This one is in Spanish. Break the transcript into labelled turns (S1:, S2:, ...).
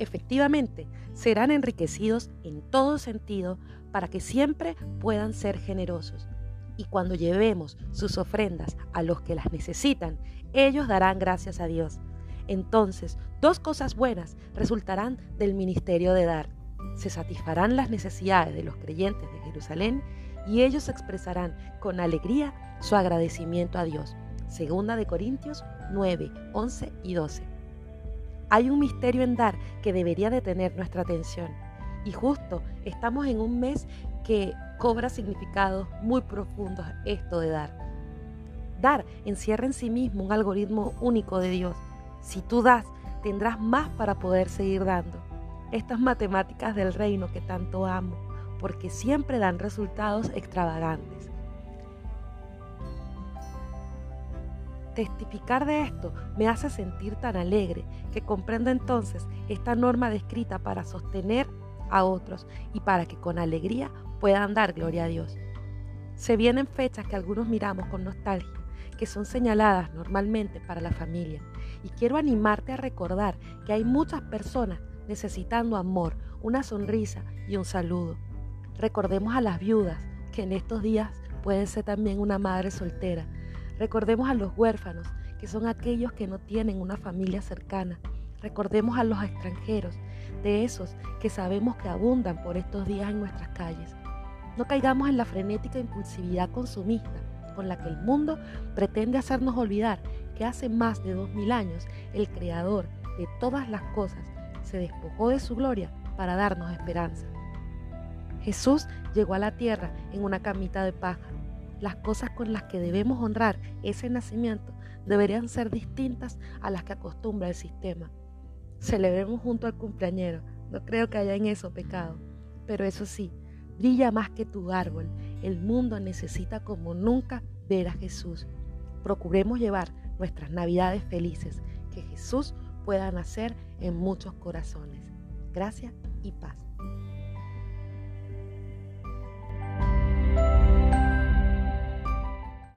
S1: Efectivamente, serán enriquecidos en todo sentido para que siempre puedan ser generosos. Y cuando llevemos sus ofrendas a los que las necesitan, ellos darán gracias a Dios. Entonces, dos cosas buenas resultarán del ministerio de dar. Se satisfarán las necesidades de los creyentes de Jerusalén y ellos expresarán con alegría su agradecimiento a Dios. Segunda de Corintios 9, 11 y 12. Hay un misterio en dar que debería de tener nuestra atención. Y justo estamos en un mes que cobra significados muy profundos esto de dar. Dar encierra en sí mismo un algoritmo único de Dios. Si tú das, tendrás más para poder seguir dando. Estas matemáticas del reino que tanto amo, porque siempre dan resultados extravagantes. Testificar de esto me hace sentir tan alegre que comprendo entonces esta norma descrita para sostener a otros y para que con alegría puedan dar gloria a Dios. Se vienen fechas que algunos miramos con nostalgia, que son señaladas normalmente para la familia, y quiero animarte a recordar que hay muchas personas necesitando amor, una sonrisa y un saludo. Recordemos a las viudas, que en estos días pueden ser también una madre soltera, Recordemos a los huérfanos, que son aquellos que no tienen una familia cercana. Recordemos a los extranjeros, de esos que sabemos que abundan por estos días en nuestras calles. No caigamos en la frenética impulsividad consumista con la que el mundo pretende hacernos olvidar que hace más de dos mil años el Creador de todas las cosas se despojó de su gloria para darnos esperanza. Jesús llegó a la tierra en una camita de paja las cosas con las que debemos honrar ese nacimiento deberían ser distintas a las que acostumbra el sistema. Celebremos junto al cumpleañero, no creo que haya en eso pecado, pero eso sí, brilla más que tu árbol, el mundo necesita como nunca ver a Jesús. Procuremos llevar nuestras navidades felices, que Jesús pueda nacer en muchos corazones. Gracias y paz.